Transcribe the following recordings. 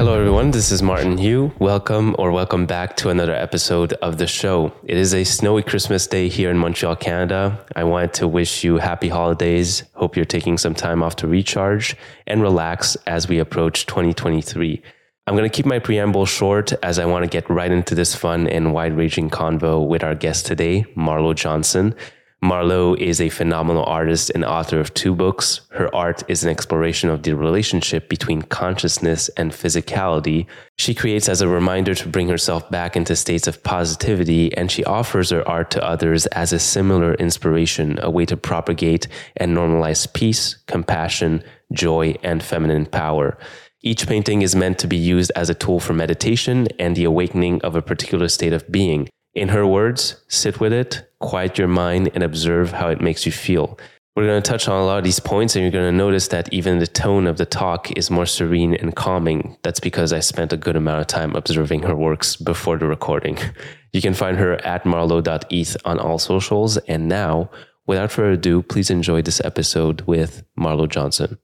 Hello, everyone. This is Martin Hyu. Welcome or welcome back to another episode of the show. It is a snowy Christmas day here in Montreal, Canada. I wanted to wish you happy holidays. Hope you're taking some time off to recharge and relax as we approach 2023. I'm going to keep my preamble short as I want to get right into this fun and wide ranging convo with our guest today, Marlo Johnson. Marlo is a phenomenal artist and author of two books. Her art is an exploration of the relationship between consciousness and physicality. She creates as a reminder to bring herself back into states of positivity, and she offers her art to others as a similar inspiration, a way to propagate and normalize peace, compassion, joy, and feminine power. Each painting is meant to be used as a tool for meditation and the awakening of a particular state of being. In her words, sit with it, quiet your mind, and observe how it makes you feel. We're going to touch on a lot of these points, and you're going to notice that even the tone of the talk is more serene and calming. That's because I spent a good amount of time observing her works before the recording. You can find her at marlo.eth on all socials. And now, without further ado, please enjoy this episode with Marlo Johnson.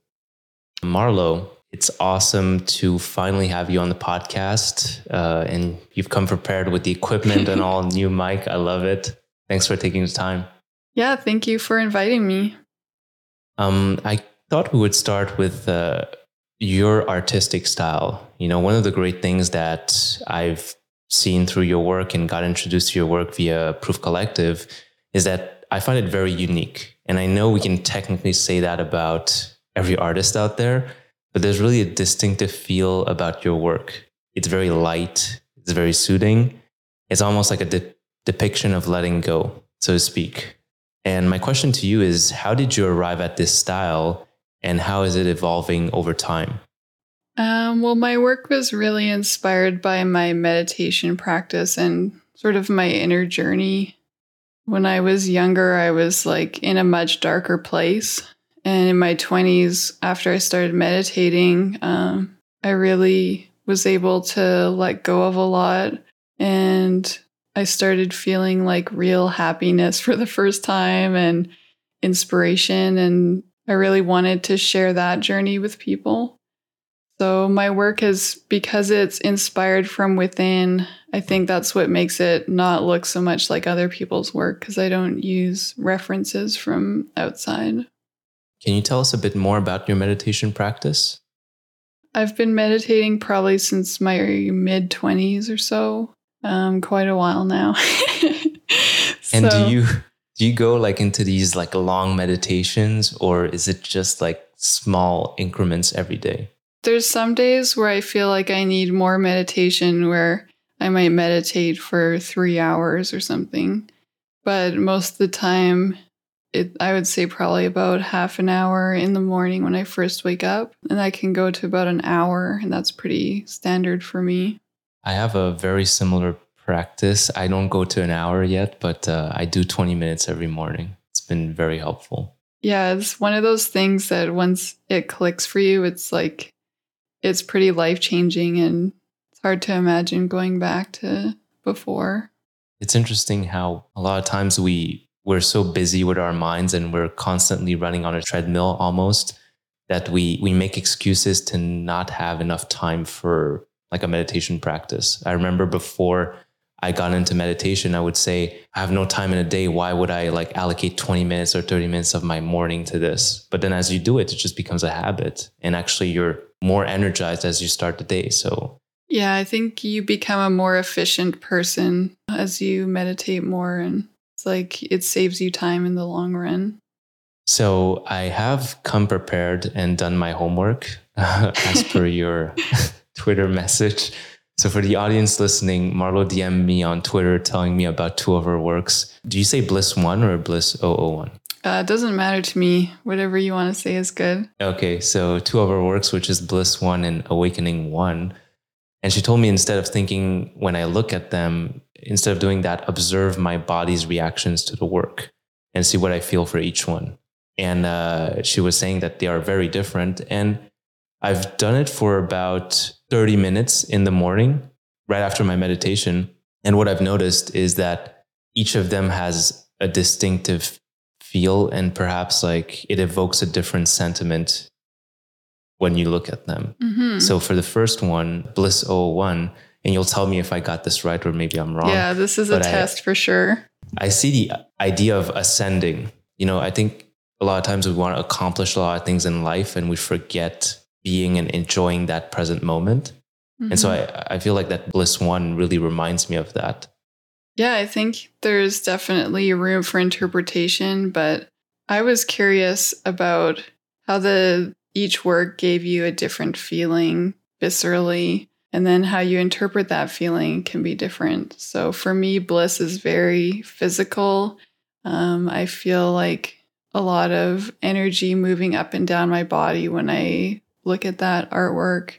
Marlo, it's awesome to finally have you on the podcast. Uh, and you've come prepared with the equipment and all new mic. I love it. Thanks for taking the time. Yeah, thank you for inviting me. Um, I thought we would start with uh, your artistic style. You know, one of the great things that I've seen through your work and got introduced to your work via Proof Collective is that I find it very unique. And I know we can technically say that about every artist out there but there's really a distinctive feel about your work. It's very light, it's very soothing. It's almost like a de- depiction of letting go, so to speak. And my question to you is how did you arrive at this style and how is it evolving over time? Um, well, my work was really inspired by my meditation practice and sort of my inner journey. When I was younger, I was like in a much darker place. And in my 20s, after I started meditating, um, I really was able to let go of a lot. And I started feeling like real happiness for the first time and inspiration. And I really wanted to share that journey with people. So my work is because it's inspired from within. I think that's what makes it not look so much like other people's work because I don't use references from outside. Can you tell us a bit more about your meditation practice? I've been meditating probably since my mid 20s or so, um, quite a while now. and do you do you go like into these like long meditations or is it just like small increments every day? There's some days where I feel like I need more meditation where I might meditate for 3 hours or something. But most of the time it, I would say probably about half an hour in the morning when I first wake up. And I can go to about an hour, and that's pretty standard for me. I have a very similar practice. I don't go to an hour yet, but uh, I do 20 minutes every morning. It's been very helpful. Yeah, it's one of those things that once it clicks for you, it's like, it's pretty life changing. And it's hard to imagine going back to before. It's interesting how a lot of times we we're so busy with our minds and we're constantly running on a treadmill almost that we we make excuses to not have enough time for like a meditation practice. I remember before I got into meditation, I would say, I have no time in a day. Why would I like allocate 20 minutes or 30 minutes of my morning to this? But then as you do it, it just becomes a habit. And actually, you're more energized as you start the day. So, yeah, I think you become a more efficient person as you meditate more and like it saves you time in the long run. So I have come prepared and done my homework as per your Twitter message. So for the audience listening, Marlo DM'd me on Twitter telling me about two of her works. Do you say Bliss 1 or Bliss 001? Uh, it doesn't matter to me. Whatever you want to say is good. Okay, so two of her works, which is Bliss 1 and Awakening 1. And she told me instead of thinking when I look at them, instead of doing that, observe my body's reactions to the work and see what I feel for each one. And uh, she was saying that they are very different. And I've done it for about 30 minutes in the morning, right after my meditation. And what I've noticed is that each of them has a distinctive feel and perhaps like it evokes a different sentiment when you look at them. Mhm. So for the first one, Bliss 01, and you'll tell me if I got this right or maybe I'm wrong. yeah, this is a but I- test for sure. I see the idea of ascending. You know, I think a lot of times we want to accomplish a lot of things in life and we forget being and enjoying that present moment. And so Mhm. I, I feel like that bliss one really reminds me of that. Yeah, I think there's definitely room for interpretation, but I was curious about how the each work gave you a different feeling viscerally, and then how you interpret that feeling can be different. So for me, bliss is very physical. Um, I feel like a lot of energy moving up and down my body when I look at that artwork,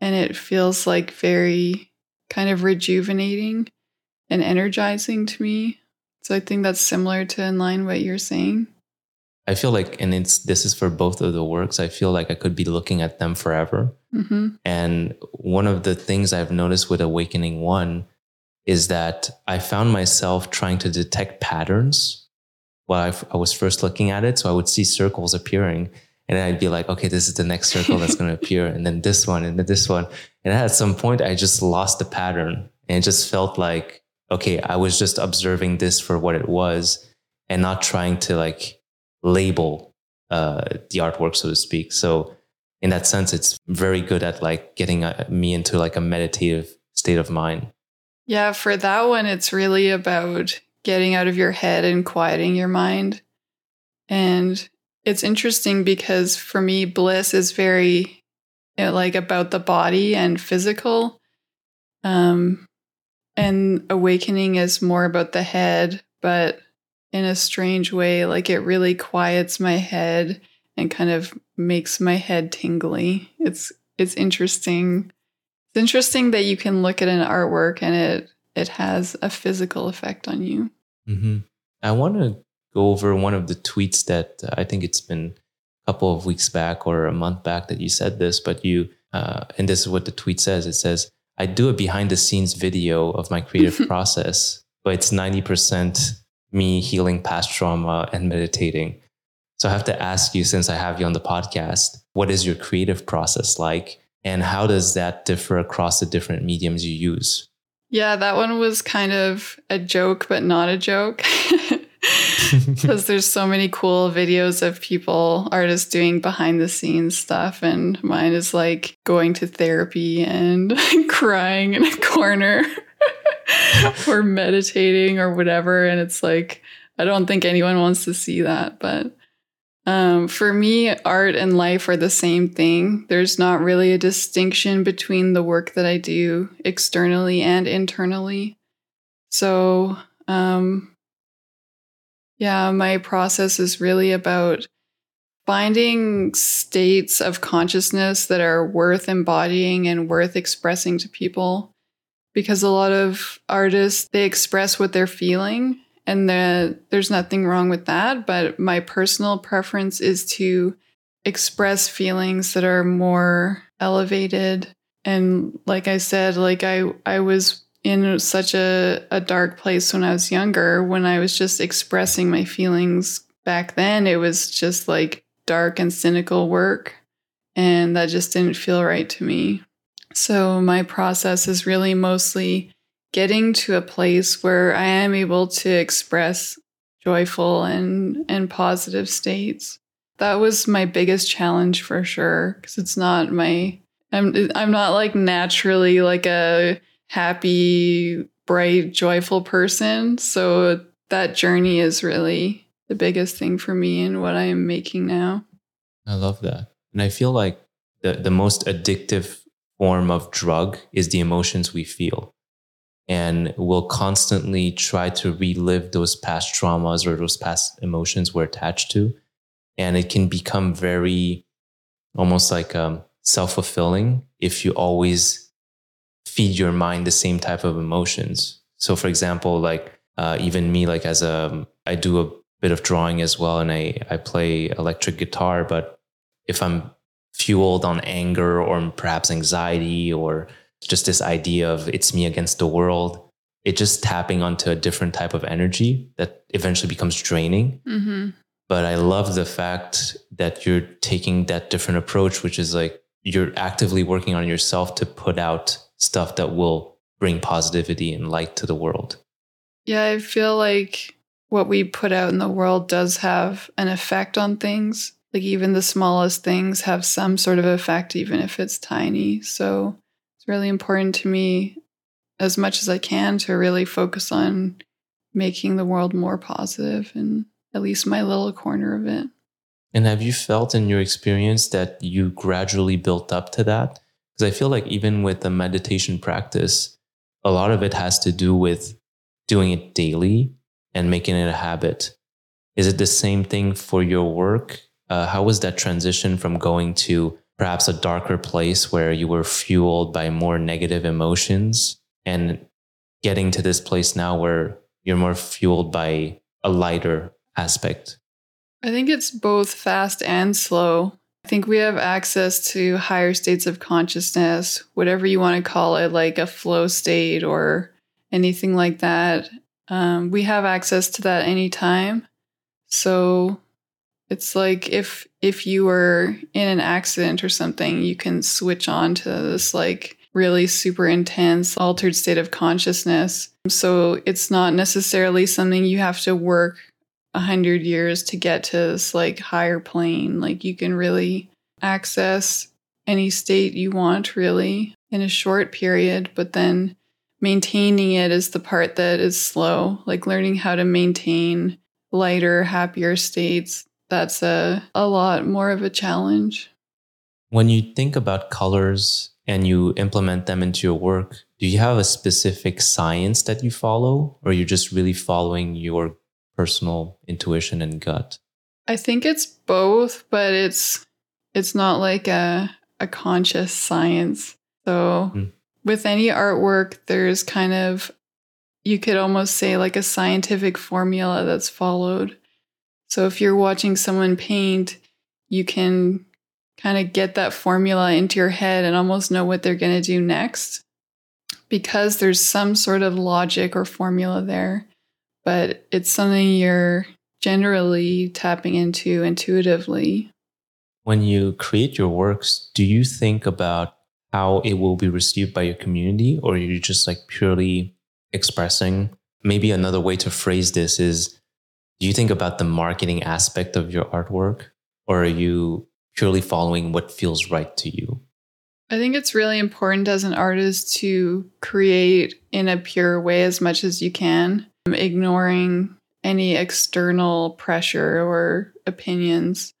and it feels like very kind of rejuvenating and energizing to me. So I think that's similar to in line what you're saying. I feel like, and it's this is for both of the works. I feel like I could be looking at them forever. Hmm And one of the things I've noticed with Awakening One is that I found myself trying to detect patterns while I, I was first looking at it. So I would see circles appearing, and I'd be like, okay, this is the next circle that's going to appear, and then this one, and then this one. And at some point, I just lost the pattern, and it just felt like, okay, I was just observing this for what it was, and not trying to like label uh, the artwork, so to speak. So in that sense, it's very good at like getting uh me into like a meditative state of mind. Yeah, for that one, it's really about getting out of your head and quieting your mind. And it's interesting because for me, bliss is very uh, like about the body and physical. Um, and awakening is more about the head, but in a strange way, like it really quiets my head and kind of makes my head tingly. It's it's interesting. It's interesting that you can look at an artwork and it it has a physical effect on you. Mm-hmm. I want to go over one of the tweets that uh, I think it's been a couple of weeks back or a month back that you said this, but you, uh, and this is what the tweet says it says, I do a behind the scenes video of my creative process, but it's 90% me healing past trauma and meditating. So I have to ask you, since I have you on the podcast, what is your creative process like? And how does that differ across the different mediums you use? Yeah, that one was kind of a joke, but not a joke. Because there's so many cool videos of people, artists doing behind the scenes stuff. And mine is like going to therapy and crying in a corner or meditating or whatever. And it's like, I don't think anyone wants to see that. But um, for me, art and life are the same thing. There's not really a distinction between the work that I do externally and internally. So, um, yeah, my process is really about finding states of consciousness that are worth embodying and worth expressing to people. Because a lot of artists, they express what they're feeling and the, there's nothing wrong with that. But my personal preference is to express feelings that are more elevated. And like I said, like I, I was in such a, a dark place when I was younger, when I was just expressing my feelings back then, it was just like dark and cynical work. And that just didn't feel right to me. So my process is really mostly getting to a place where I am able to express joyful and and positive states. That was my biggest challenge for sure because it's not my I'm I'm not like naturally like a happy, bright, joyful person. So that journey is really the biggest thing for me and what I am making now. I love that. And I feel like the, the most addictive form of drug is the emotions we feel. And we'll constantly try to relive those past traumas or those past emotions we're attached to. And it can become very almost like um, self fulfilling if you always feed your mind the same type of emotions. So, for example, like uh, even me, like as a, I do a bit of drawing as well, and I, I play electric guitar. But if I'm fueled on anger or perhaps anxiety or just this idea of it's me against the world, it just tapping onto a different type of energy that eventually becomes draining. Mm-hmm. But I love the fact that you're taking that different approach, which is like you're actively working on yourself to put out stuff that will bring positivity and light to the world. Yeah, I feel like what we put out in the world does have an effect on things. Like even the smallest things have some sort of effect, even if it's tiny. So it's really important to me, as much as I can, to really focus on making the world more positive and at least my little corner of it. And have you felt in your experience that you gradually built up to that? Because I feel like even with the meditation practice, a lot of it has to do with doing it daily and making it a habit. Is it the same thing for your work? Uh, how was that transition from going to perhaps a darker place where you were fueled by more negative emotions and getting to this place now where you're more fueled by a lighter aspect? I think it's both fast and slow. I think we have access to higher states of consciousness, whatever you want to call it, like a flow state or anything like that. Um, we have access to that anytime. So it's like if if you were in an accident or something, you can switch on to this like really super intense altered state of consciousness. So it's not necessarily something you have to work a hundred years to get to this like higher plane. Like you can really access any state you want really in a short period, but then maintaining it is the part that is slow, like learning how to maintain lighter, happier states. That's a, a lot more of a challenge. When you think about colors and you implement them into your work, do you have a specific science that you follow, or you're just really following your personal intuition and gut? I think it's both, but it's it's not like a a conscious science. So mm with any artwork, there's kind of, you could almost say like a scientific formula that's followed. So if you're watching someone paint, you can kind of get that formula into your head and almost know what they're going to do next because there's some sort of logic or formula there, but it's something you're generally tapping into intuitively. When you create your works, do you think about how it will be received by your community or are you're just like purely expressing maybe another way to phrase this is do you think about the marketing aspect of your artwork or are you purely following what feels right to you i think it's really important as an artist to create in a pure way as much as you can ignoring any external pressure or opinions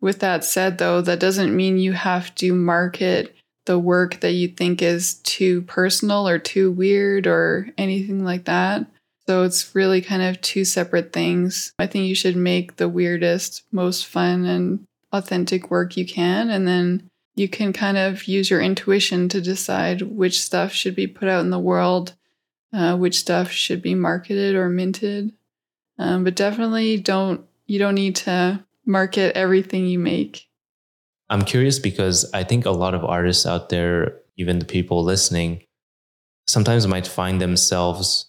with that said though that doesn't mean you have to market the work that you think is too personal or too weird or anything like that. So it's really kind of two separate things. I think you should make the weirdest, most fun and authentic work you can. And then you can kind of use your intuition to decide which stuff should be put out in the world, uh, which stuff should be marketed or minted. Um, but definitely don't, you don't need to market everything you make. I'm curious because I think a lot of artists out there, even the people listening, sometimes might find themselves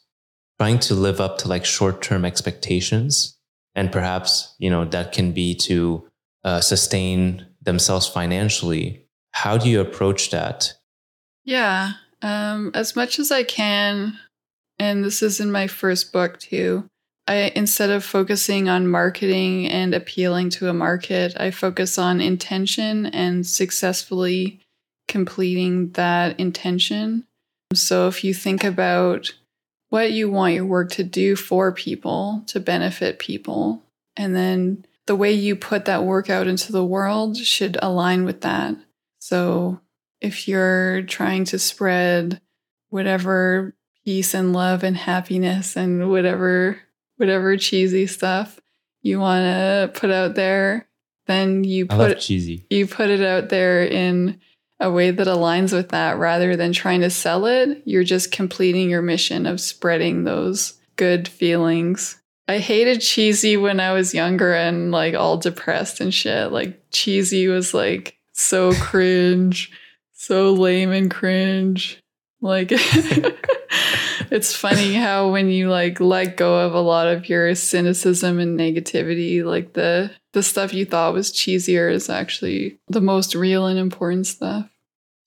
trying to live up to like short term expectations. And perhaps, you know, that can be to uh, sustain themselves financially. How do you approach that? Yeah, um, as much as I can. And this is in my first book too. I instead of focusing on marketing and appealing to a market, I focus on intention and successfully completing that intention. So if you think about what you want your work to do for people, to benefit people, and then the way you put that work out into the world should align with that. So if you're trying to spread whatever peace and love and happiness and whatever whatever cheesy stuff you want to put out there, then you put cheesy. You put it out there in a way that aligns with that rather than trying to sell it. You're just completing your mission of spreading those good feelings. I hated cheesy when I was younger and like all depressed and shit. Like cheesy was like so cringe, so lame and cringe. Like it's funny how when you like let go of a lot of your cynicism and negativity, like the the stuff you thought was cheesier is actually the most real and important stuff.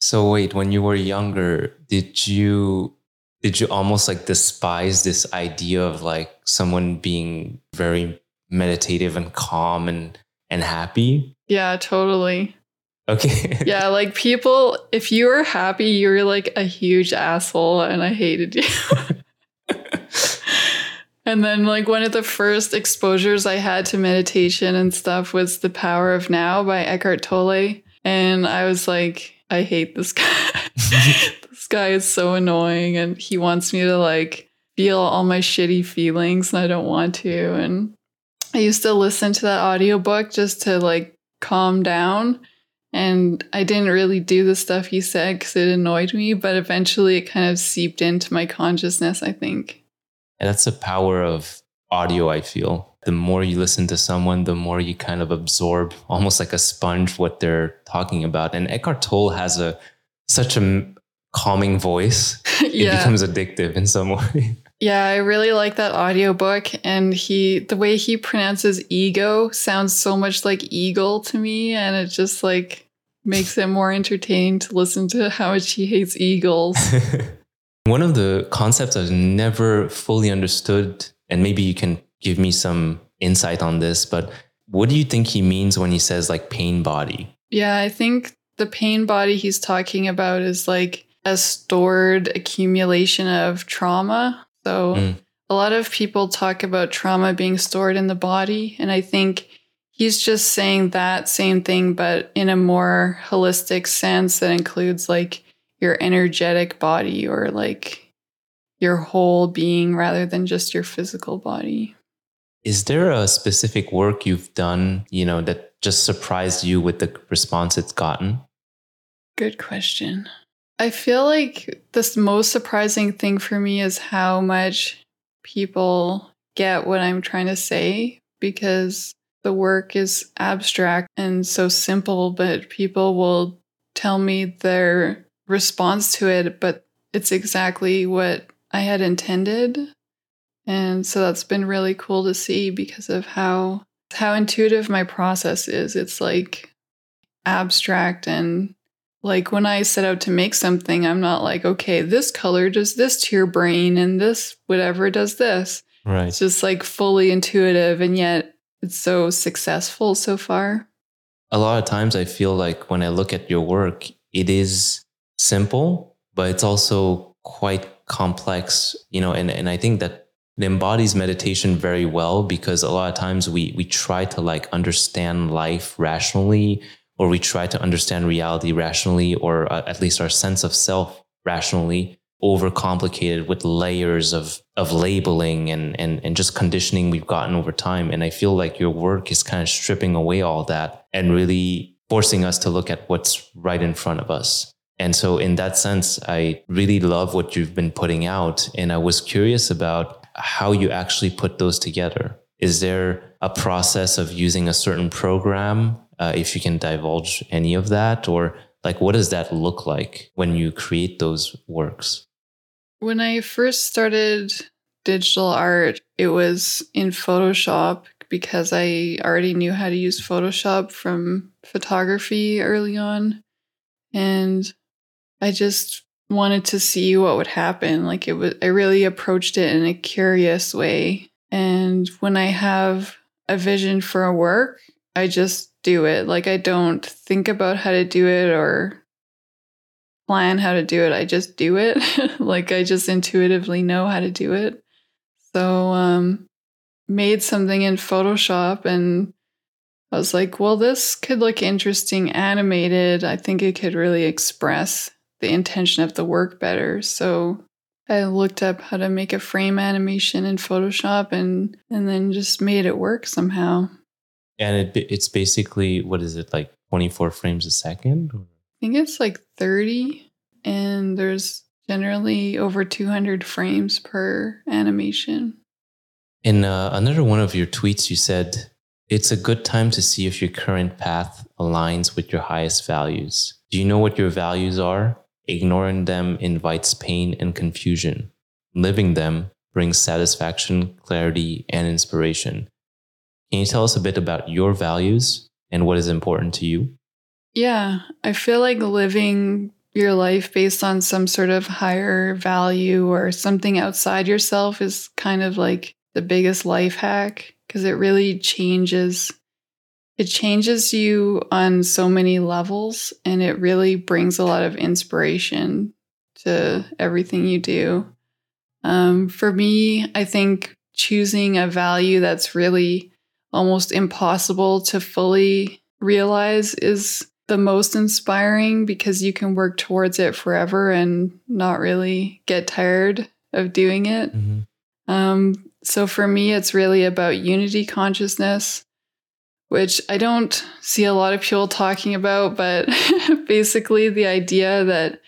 So wait, when you were younger, did you did you almost like despise this idea of like someone being very meditative and calm and and happy? Yeah, totally. Okay. yeah, like people, if you were happy, you were like a huge asshole and I hated you. and then, like, one of the first exposures I had to meditation and stuff was The Power of Now by Eckhart Tolle. And I was like, I hate this guy. this guy is so annoying and he wants me to like feel all my shitty feelings and I don't want to. And I used to listen to that audiobook just to like calm down. And I didn't really do the stuff he said because it annoyed me, but eventually it kind of seeped into my consciousness, I think. And that's the power of audio, I feel. The more you listen to someone, the more you kind of absorb almost like a sponge what they're talking about. And Eckhart Tolle has a such a calming voice. yeah. It becomes addictive in some way. Yeah, I really like that audiobook and he the way he pronounces ego sounds so much like eagle to me and it just like makes it more entertaining to listen to how much he hates eagles. One of the concepts I've never fully understood and maybe you can give me some insight on this, but what do you think he means when he says like pain body? Yeah, I think the pain body he's talking about is like a stored accumulation of trauma so mm. a lot of people talk about trauma being stored in the body. And I think he's just saying that same thing, but in a more holistic sense that includes like your energetic body or like your whole being rather than just your physical body. Is there a specific work you've done, you know, that just surprised you with the response it's gotten? Good question. I feel like the most surprising thing for me is how much people get what I'm trying to say because the work is abstract and so simple, but people will tell me their response to it, but it's exactly what I had intended. And so that's been really cool to see because of how how intuitive my process is. It's like abstract and like when I set out to make something, I'm not like, okay, this color does this to your brain and this whatever does this. Right. It's just like fully intuitive and yet it's so successful so far. A lot of times I feel like when I look at your work, it is simple, but it's also quite complex, you know, and, and I think that it embodies meditation very well because a lot of times we we try to like understand life rationally or we try to understand reality rationally, or uh, at least our sense of self rationally, overcomplicated with layers of of labeling and and and just conditioning we've gotten over time. And I feel like your work is kind of stripping away all that and really forcing us to look at what's right in front of us. And so, in that sense, I really love what you've been putting out. And I was curious about how you actually put those together. Is there a process of using a certain program uh, if you can divulge any of that or like what does that look like when you create those works? When i first started digital art it was in photoshop because i already knew how to use photoshop from photography early on. And i just wanted to see what would happen. Like it was i really approached it in a curious way. And when i have a vision for a work i just do it. Like I don't think about how to do it or plan how to do it. I just do it. like I just intuitively know how to do it. So um made something in Photoshop and I was like, well, this could look interesting animated. I think it could really express the intention of the work better. So I looked up how to make a frame animation in Photoshop and and then just made it work somehow and it, it's basically what is it like 24 frames a second? I think it's like 30 and there's generally over 200 frames per animation. In uh, another one of your tweets you said it's a good time to see if your current path aligns with your highest values. Do you know what your values are? Ignoring them invites pain and confusion. Living them brings satisfaction, clarity, and inspiration. Can you tell us a bit about your values and what is important to you? Yeah, I feel like living your life based on some sort of higher value or something outside yourself is kind of like the biggest life hack because it really changes it changes you on so many levels and it really brings a lot of inspiration to everything you do. Um, for me, I think choosing a value that's really almost impossible to fully realize is the most inspiring because you can work towards it forever and not really get tired of doing it. Mm-hmm. Um, so for me, it's really about unity consciousness, which I don't see a lot of people talking about, but basically the idea that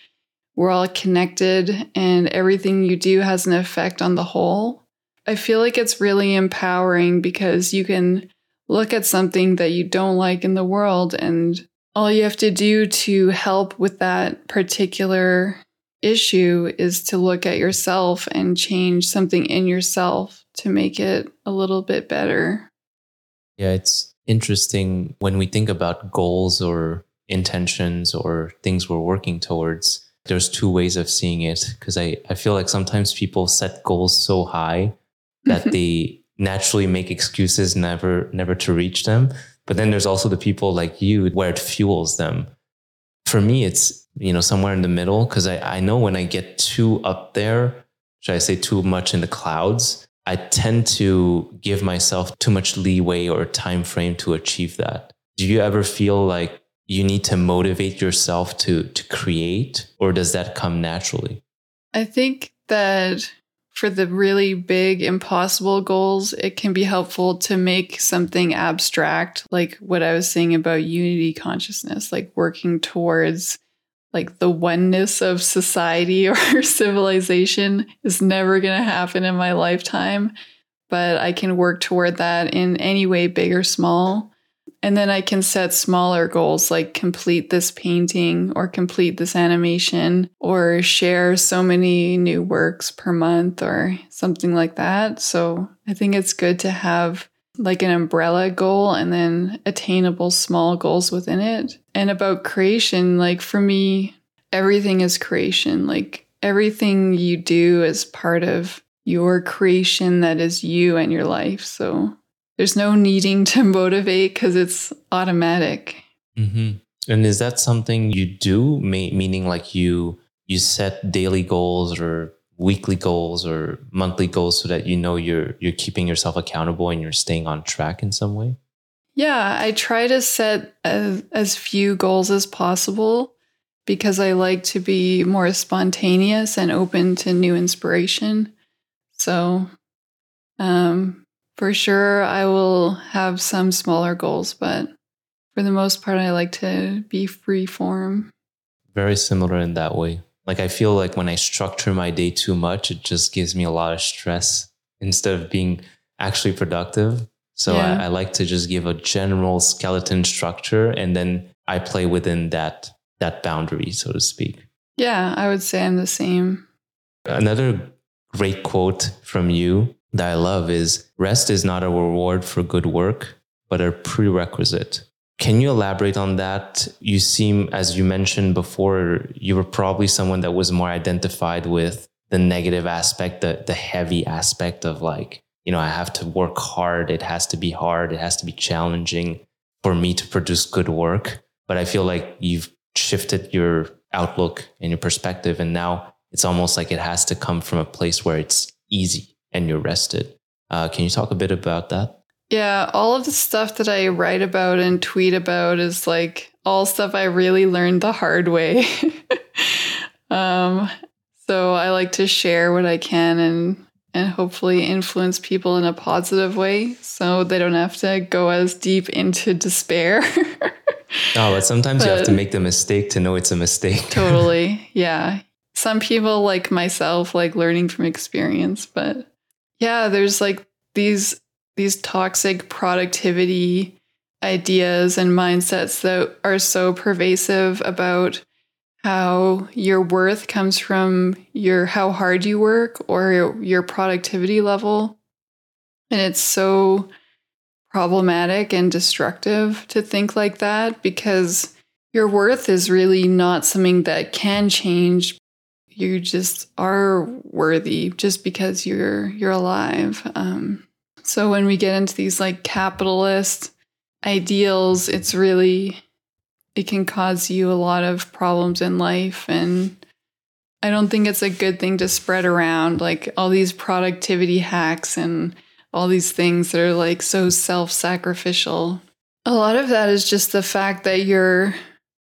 we're all connected and everything you do has an effect on the whole. I feel like it's really empowering because you can look at something that you don't like in the world and all you have to do to help with that particular issue is to look at yourself and change something in yourself to make it a little bit better. Yeah, it's interesting when we think about goals or intentions or things we're working towards. There's two ways of seeing it because I, I feel like sometimes people set goals so high that they naturally make excuses never never to reach them. But then there's also the people like you where it fuels them. For me, it's you know somewhere in the middle because I, I know when I get too up there, should I say too much in the clouds, I tend to give myself too much leeway or time frame to achieve that. Do you ever feel like you need to motivate yourself to to create or does that come naturally? I think that for the really big, impossible goals, it can be helpful to make something abstract, like what I was saying about unity consciousness, like working towards like the oneness of society or civilization is never going to happen in my lifetime, but I can work toward that in any way, big or small. And then I can set smaller goals like complete this painting or complete this animation or share so many new works per month or something like that. So I think it's good to have like an umbrella goal and then attainable small goals within it. And about creation, like for me, everything is creation. Like everything you do is part of your creation that is you and your life. So there's no needing to motivate because it's automatic. Mm-hmm. And is that something you do? meaning like you you set daily goals or weekly goals or monthly goals so that you know you're you're keeping yourself accountable and you're staying on track in some way? Yeah, I try to set as, as few goals as possible because I like to be more spontaneous and open to new inspiration. So, um, for sure, I will have some smaller goals, but for the most part, I like to be free form. Very similar in that way. Like, I feel like when I structure my day too much, it just gives me a lot of stress instead of being actually productive. So yeah. I, I like to just give a general skeleton structure and then I play within that that boundary, so to speak. Yeah, I would say I'm the same. Another great quote from you that I love is rest is not a reward for good work, but a prerequisite. Can you elaborate on that? You seem, as you mentioned before, you were probably someone that was more identified with the negative aspect, the, the heavy aspect of like, you know, I have to work hard. It has to be hard. It has to be challenging for me to produce good work. But I feel like you've shifted your outlook and your perspective. And now it's almost like it has to come from a place where it's easy and you're rested. Uh, can you talk a bit about that? Yeah, all of the stuff that I write about and tweet about is like all stuff I really learned the hard way. um, so I like to share what I can and and hopefully influence people in a positive way so they don't have to go as deep into despair. oh, but sometimes but you have to make the mistake to know it's a mistake. totally. Yeah. Some people like myself like learning from experience, but yeah, there's like these these toxic productivity ideas and mindsets that are so pervasive about how your worth comes from your how hard you work or your, productivity level. And it's so problematic and destructive to think like that because your worth is really not something that can change. You just are worthy just because you're you're alive. Um, so when we get into these like capitalist ideals, it's really it can cause you a lot of problems in life and I don't think it's a good thing to spread around like all these productivity hacks and all these things that are like so self-sacrificial. A lot of that is just the fact that your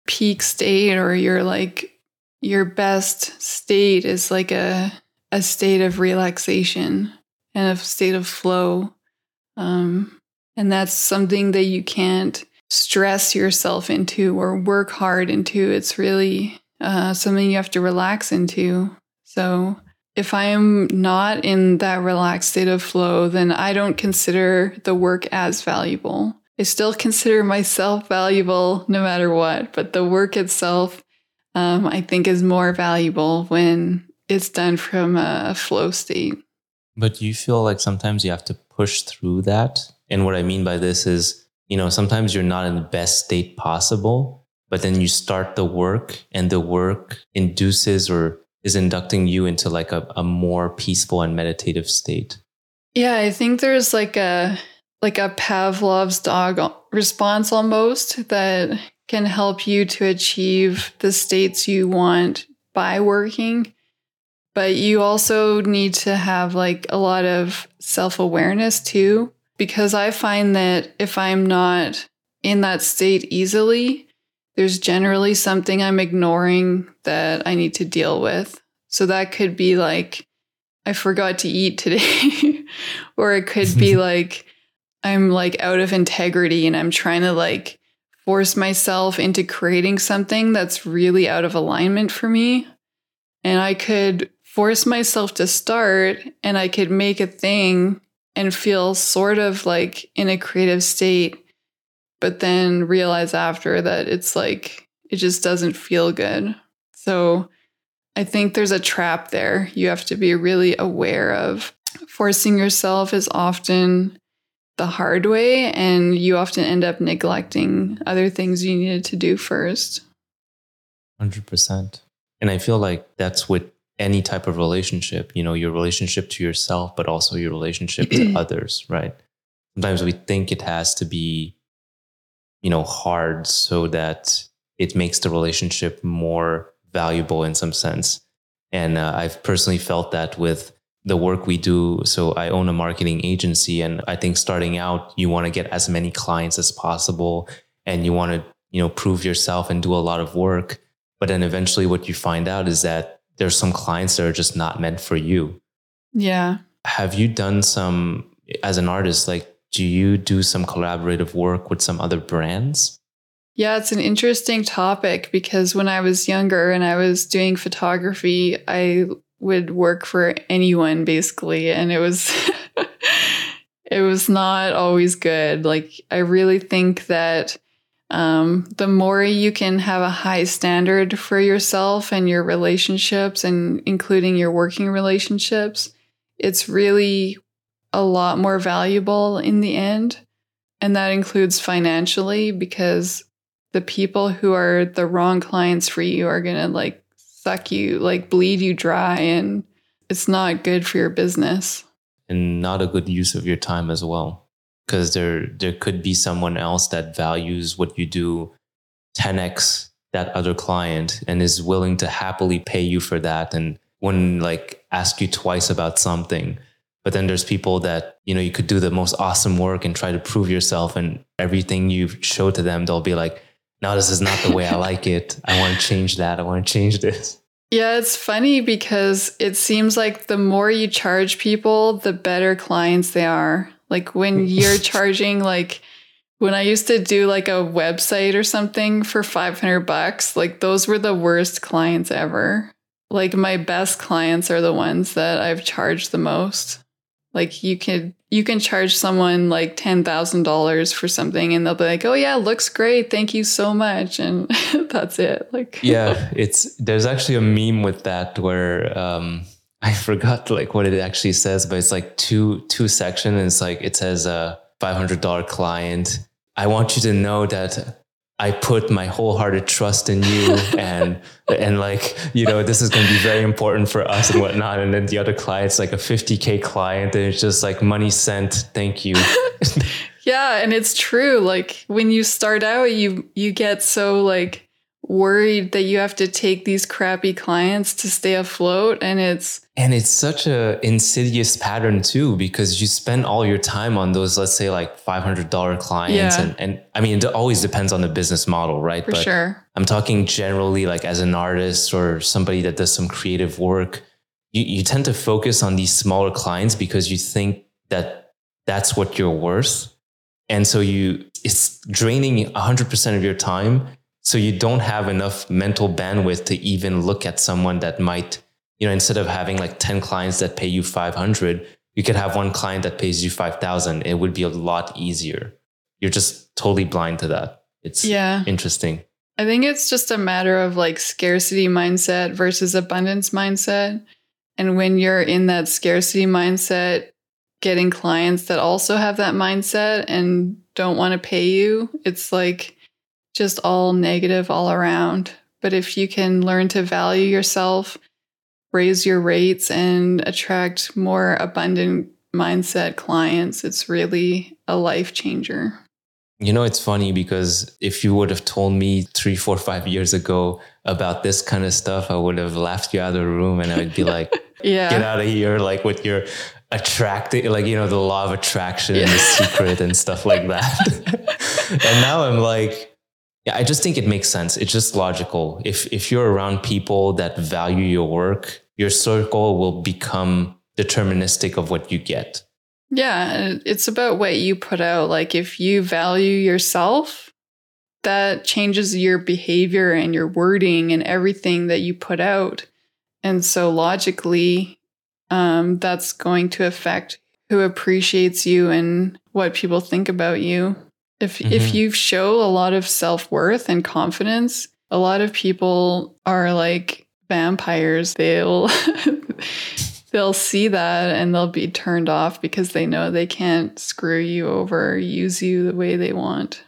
peak state or your like your best state is like a a state of relaxation and a state of flow. Um, and that's something that you can't stress yourself into or work hard into. It's really uh, something you have to relax into. So if I am not in that relaxed state of flow, then I don't consider the work as valuable. I still consider myself valuable no matter what, but the work itself, um, I think, is more valuable when it's done from a flow state. But you feel like sometimes you have to push through that. And what I mean by this is you know, sometimes you're not in the best state possible, but then you start the work and the work induces or is inducting you into like a, a more peaceful and meditative state. Yeah, I think there's like a like a Pavlov's dog response almost that can help you to achieve the states you want by working. But you also need to have like a lot of self awareness too because I find that if I'm not in that state easily, there's generally something I'm ignoring that I need to deal with. So that could be like, I forgot to eat today, or it could be like, I'm like out of integrity and I'm trying to like force myself into creating something that's really out of alignment for me. And I could force myself to start and I could make a thing and feel sort of like in a creative state, but then realize after that it's like it just doesn't feel good. So I think there's a trap there you have to be really aware of. Forcing yourself is often the hard way, and you often end up neglecting other things you needed to do first. 100%. And I feel like that's with any type of relationship, you know, your relationship to yourself, but also your relationship to others, right? Sometimes we think it has to be, you know, hard so that it makes the relationship more valuable in some sense. And uh, I've personally felt that with the work we do. So I own a marketing agency, and I think starting out, you want to get as many clients as possible, and you want to, you know, prove yourself and do a lot of work. But then eventually, what you find out is that there's some clients that are just not meant for you. Yeah. Have you done some as an artist like do you do some collaborative work with some other brands? Yeah, it's an interesting topic because when I was younger and I was doing photography, I would work for anyone basically and it was it was not always good. Like I really think that um, the more you can have a high standard for yourself and your relationships, and including your working relationships, it's really a lot more valuable in the end. And that includes financially because the people who are the wrong clients for you are going to like suck you, like bleed you dry. And it's not good for your business. And not a good use of your time as well because there there could be someone else that values what you do 10x that other client and is willing to happily pay you for that and wouldn't like ask you twice about something but then there's people that you know you could do the most awesome work and try to prove yourself and everything you show to them they'll be like no this is not the way i like it i want to change that i want to change this yeah, it's funny because it seems like the more you charge people, the better clients they are. Like when you're charging like when I used to do like a website or something for 500 bucks, like those were the worst clients ever. Like my best clients are the ones that I've charged the most. Like you could you can charge someone like ten thousand dollars for something and they'll be like, Oh yeah, looks great, thank you so much. And that's it. Like Yeah, it's there's actually a meme with that where um I forgot like what it actually says, but it's like two two section and it's like it says a five hundred dollar client. I want you to know that I put my wholehearted trust in you and and like you know this is going to be very important for us and whatnot. And then the other client's like a 50k client and it's just like money sent. Thank you. Yeah and it's true. Like when you start out you you get so like worried that you have to take these crappy clients to stay afloat and it's and it's such a insidious pattern too because you spend all your time on those let's say like $500 clients Yeah. and, and i mean it always depends on the business model right? For sure. I'm talking generally like as an artist or somebody that does some creative work you, you tend to focus on these smaller clients because you think that that's what you're worth. And so you it's draining 100% of your time so you don't have enough mental bandwidth to even look at someone that might you know instead of having like 10 clients that pay you 500 you could have one client that pays you 5000 it would be a lot easier. You're just totally blind to that. It's yeah. interesting. I think it's just a matter of like scarcity mindset versus abundance mindset. And when you're in that scarcity mindset, getting clients that also have that mindset and don't want to pay you, it's like just all negative all around. But if you can learn to value yourself, raise your rates, and attract more abundant mindset clients, it's really a life changer. You know, it's funny because if you would have told me three, four, five years ago about this kind of stuff, I would have laughed you out of the room and I would be like, Yeah. get out of here, like with your attracting, like, you know, the law of attraction and the secret and stuff like that. and now I'm like, yeah, I just think it makes sense. It's just logical. If if you're around people that value your work, your circle will become deterministic of what you get. Yeah, it's about what you put out. Like if you value yourself, that changes your behavior and your wording and everything that you put out. And so logically, um, that's going to affect who appreciates you and what people think about you. If if Mhm. you show a lot of self worth and confidence, a lot of people are like vampires. They'll they'll see that and they'll be turned off because they know they can't screw you over or use you the way they want.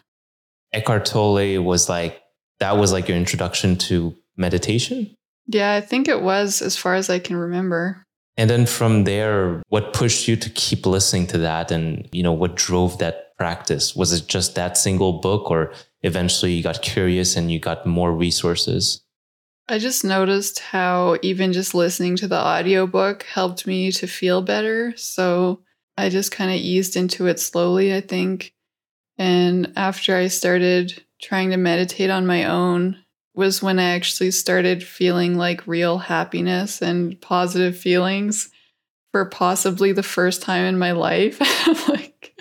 Eckhart Tolle was like, that was like your introduction to meditation. Yeah, I think it was as far as I can remember. And then from there, what pushed you to keep listening to that? And, you know, what drove that practice? Was it just that single book or eventually you got curious and you got more resources? I just noticed how even just listening to the audiobook helped me to feel better. So I just kind of eased into it slowly, I think. And after I started trying to meditate on my own, was when I actually started feeling like real happiness and positive feelings for possibly the first time in my life. Like,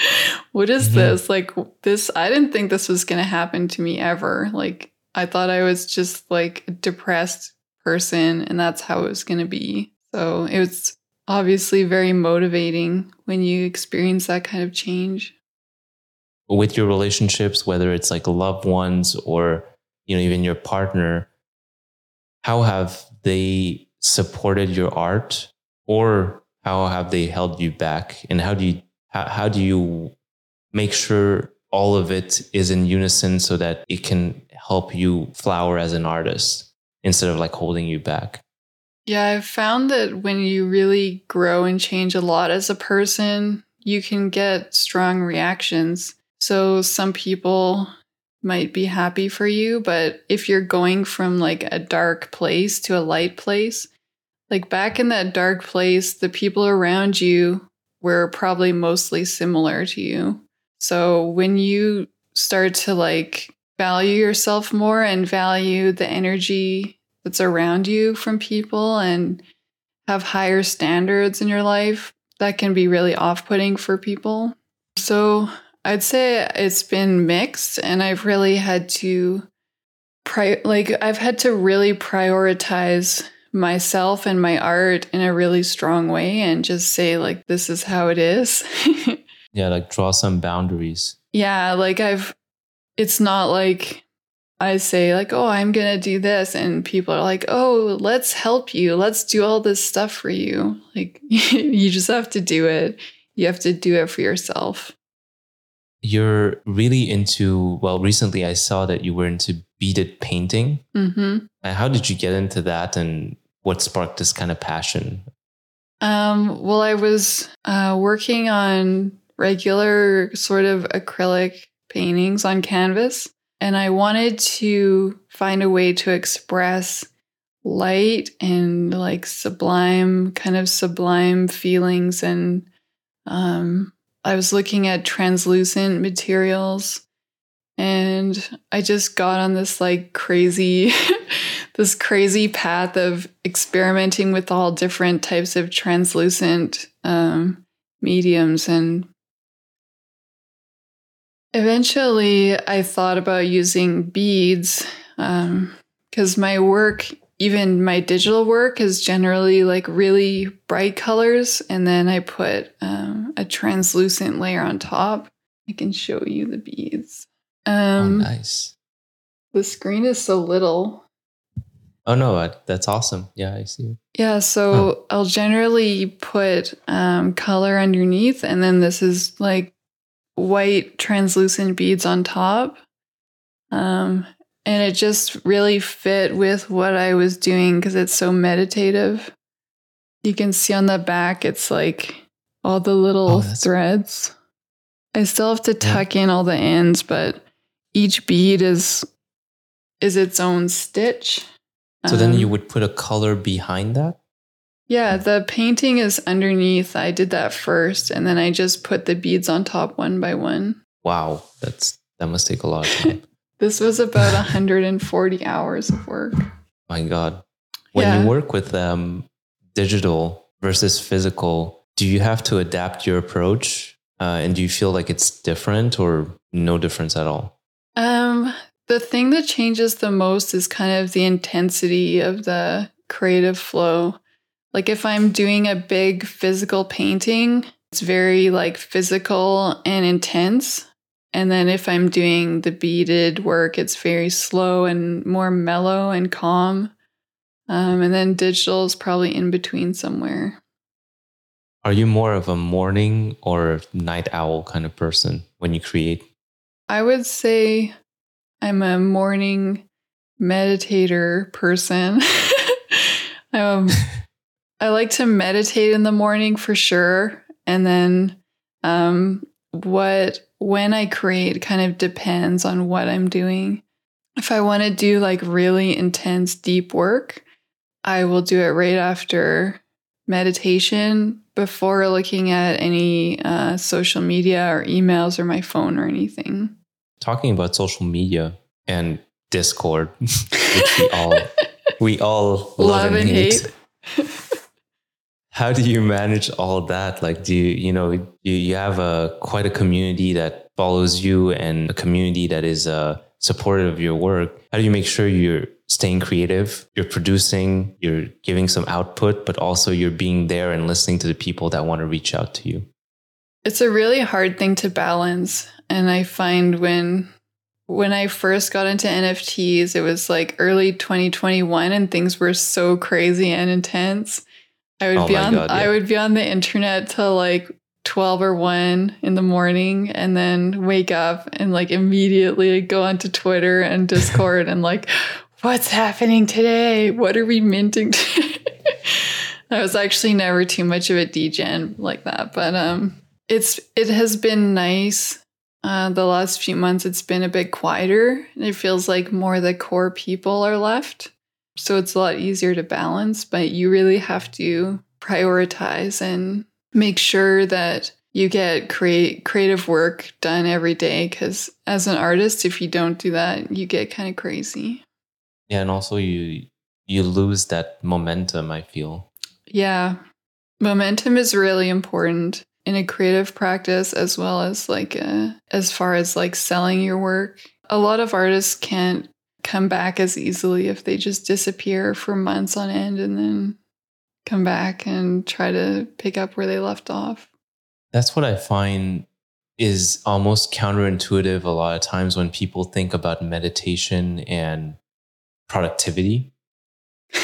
what is Mhm. this? Like, this, I didn't think this was going to happen to me ever. Like, I thought I was just like a depressed person and that's how it was going to be. So it was obviously very motivating when you experience that kind of change. With your relationships, whether it's like loved ones or, you know, even your partner, how have they supported your art or how have they held you back? And how do you, how, how do you make sure all of it is in unison so that it can help you flower as an artist instead of like holding you back? Yeah, I've found that when you really grow and change a lot as a person, you can get strong reactions. So some people might be happy for you, but if you're going from like a dark place to a light place, like back in that dark place, the people around you were probably mostly similar to you. So when you start to like value yourself more and value the energy that's around you from people and have higher standards in your life, that can be really off putting for people. So I'd say it's been mixed, and I've really had to. Pri- like I've had to really prioritize myself and my art in a really strong way and just say like this is how it is. yeah, like draw some boundaries. Yeah, like I've it's not like I say like, "Oh, I'm going to do this." And people are like, "Oh, let's help you. Let's do all this stuff for you." Like you just have to do it. You have to do it for yourself. You're really into well, recently I saw that you were into beaded painting. Mhm. How did you get into that and what sparked this kind of passion? Um, well, I was uh, working on regular sort of acrylic paintings on canvas, and I wanted to find a way to express light and like sublime, kind of sublime feelings. And um, I was looking at translucent materials, and I just got on this like crazy. this crazy path of experimenting with all different types of translucent um, mediums and eventually i thought about using beads because um, my work even my digital work is generally like really bright colors and then i put um, a translucent layer on top i can show you the beads um, oh, nice the screen is so little Oh no, that's awesome. Yeah, I see. Yeah, so oh. I'll generally put um, color underneath, and then this is like white translucent beads on top. Um, and it just really fit with what I was doing because it's so meditative. You can see on the back, it's like all the little oh, threads. I still have to tuck yeah. in all the ends, but each bead is is its own stitch. So um, then you would put a color behind that? Yeah, the painting is underneath. I did that first and then I just put the beads on top one by one. Wow, that's that must take a lot of time. this was about 140 hours of work. My god. When yeah. you work with um digital versus physical, do you have to adapt your approach? Uh, and do you feel like it's different or no difference at all? Um, the thing that changes the most is kind of the intensity of the creative flow. Like if I'm doing a big physical painting, it's very like physical and intense. And then if I'm doing the beaded work, it's very slow and more mellow and calm. Um, and then digital is probably in between somewhere. Are you more of a morning or night owl kind of person when you create? I would say I'm a morning meditator person. um, I like to meditate in the morning for sure. And then um, what when I create kind of depends on what I'm doing. If I want to do like really intense deep work, I will do it right after meditation before looking at any uh, social media or emails or my phone or anything talking about social media and Discord, which we all we all love, love and, hate. hate. How do you manage all that? Like, do you you know you you have a quite a community that follows you and a community that is uh, supportive of your work? How do you make sure you're staying creative, you're producing, you're giving some output, but also you're being there and listening to the people that want to reach out to you? It's a really hard thing to balance. And I find when when I first got into NFTs, it was like early 2021 and things were so crazy and intense. I would oh be on God, yeah. I would be on the internet till like 12 or 1 in the morning and then wake up and like immediately go onto Twitter and Discord and like what's happening today? What are we minting today? I was actually never too much of a degen like that, but um it's it has been nice uh, the last few months, it's been a bit quieter. And it feels like more of the core people are left. So it's a lot easier to balance, but you really have to prioritize and make sure that you get create creative work done every day because as an artist if you don't do that you get kind of crazy. Yeah and also you you lose that momentum i feel. Yeah. Momentum is really important in a creative practice as well as like a, uh, as far as like selling your work. A lot of artists can't come back as easily if they just disappear for months on end and then come back and try to pick up where they left off. That's what I find is almost counterintuitive a lot of times when people think about meditation and productivity.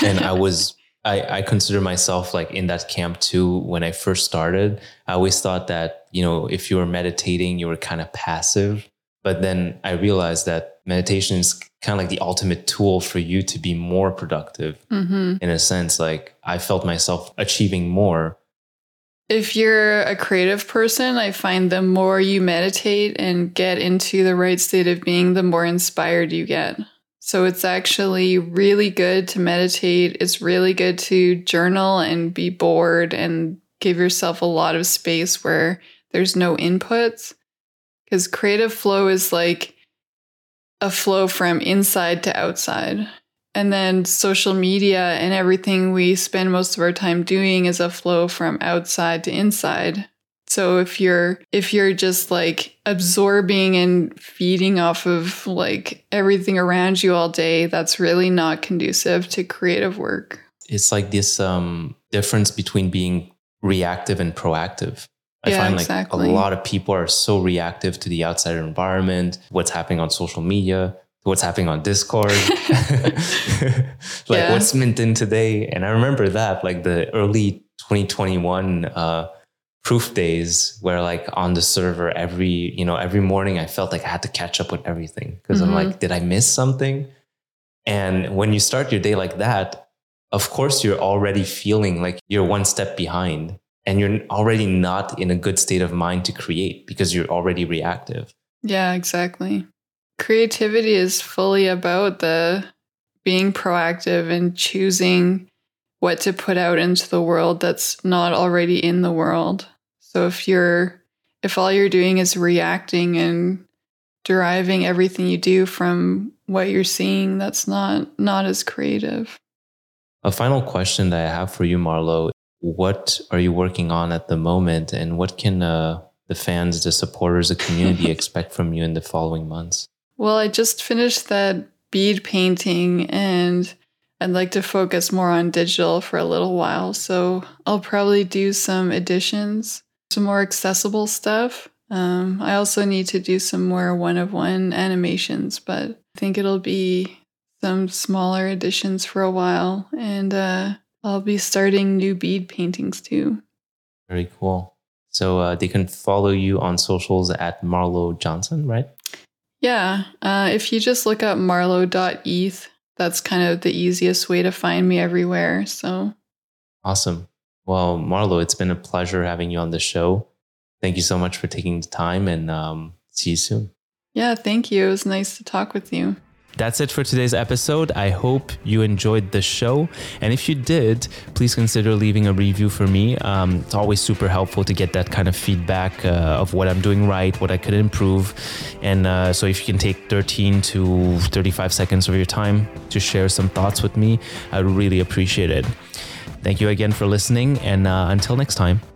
And I was I, I consider myself like in that camp too. When I first started, I always thought that, you know, if you were meditating, you were kind of passive. But then I realized that meditation is kind of like the ultimate tool for you to be more productive Mm-hmm. in a sense. Like I felt myself achieving more. If you're a creative person, I find the more you meditate and get into the right state of being, the more inspired you get. So it's actually really good to meditate. It's really good to journal and be bored and give yourself a lot of space where there's no inputs. Because creative flow is like a flow from inside to outside. And then social media and everything we spend most of our time doing is a flow from outside to inside. So if you're if you're just like absorbing and feeding off of like everything around you all day, that's really not conducive to creative work. It's like this um, difference between being reactive and proactive. I Yeah, find like exactly. a lot of people are so reactive to the outside environment, what's happening on social media, what's happening on Discord, like Yeah. what's minting today. And I remember that, like the early 2021 uh, proof days, where like on the server every you know every morning I felt like I had to catch up with everything because I'm Mhm. like, did I miss something? And when you start your day like that, of course you're already feeling like you're one step behind and you're already not in a good state of mind to create because you're already reactive. Yeah, exactly. Creativity is fully about the being proactive and choosing what to put out into the world that's not already in the world. So if you're if all you're doing is reacting and deriving everything you do from what you're seeing, that's not not as creative. A final question that I have for you, Marlo what are you working on at the moment and what can uh, the fans, the supporters, the community expect from you in the following months? Well, I just finished that bead painting and I'd like to focus more on digital for a little while. So I'll probably do some additions, some more accessible stuff. Um, I also need to do some more one of one animations, but I think it'll be some smaller additions for a while. And uh, I'll be starting new bead paintings too. Very cool. So uh, they can follow you on socials at Marlo Johnson, right? Yeah, uh, if you just look up marlo.eth, that's kind of the easiest way to find me everywhere. So Awesome. Well, Marlo, it's been a pleasure having you on the show. Thank you so much for taking the time and um, see you soon. Yeah, thank you. It was nice to talk with you. That's it for today's episode. I hope you enjoyed the show. And if you did, please consider leaving a review for me. Um, it's always super helpful to get that kind of feedback uh, of what I'm doing right, what I could improve. And uh, so if you can take 13 to 35 seconds of your time to share some thoughts with me, I really appreciate it. Thank you again for listening. And uh, until next time.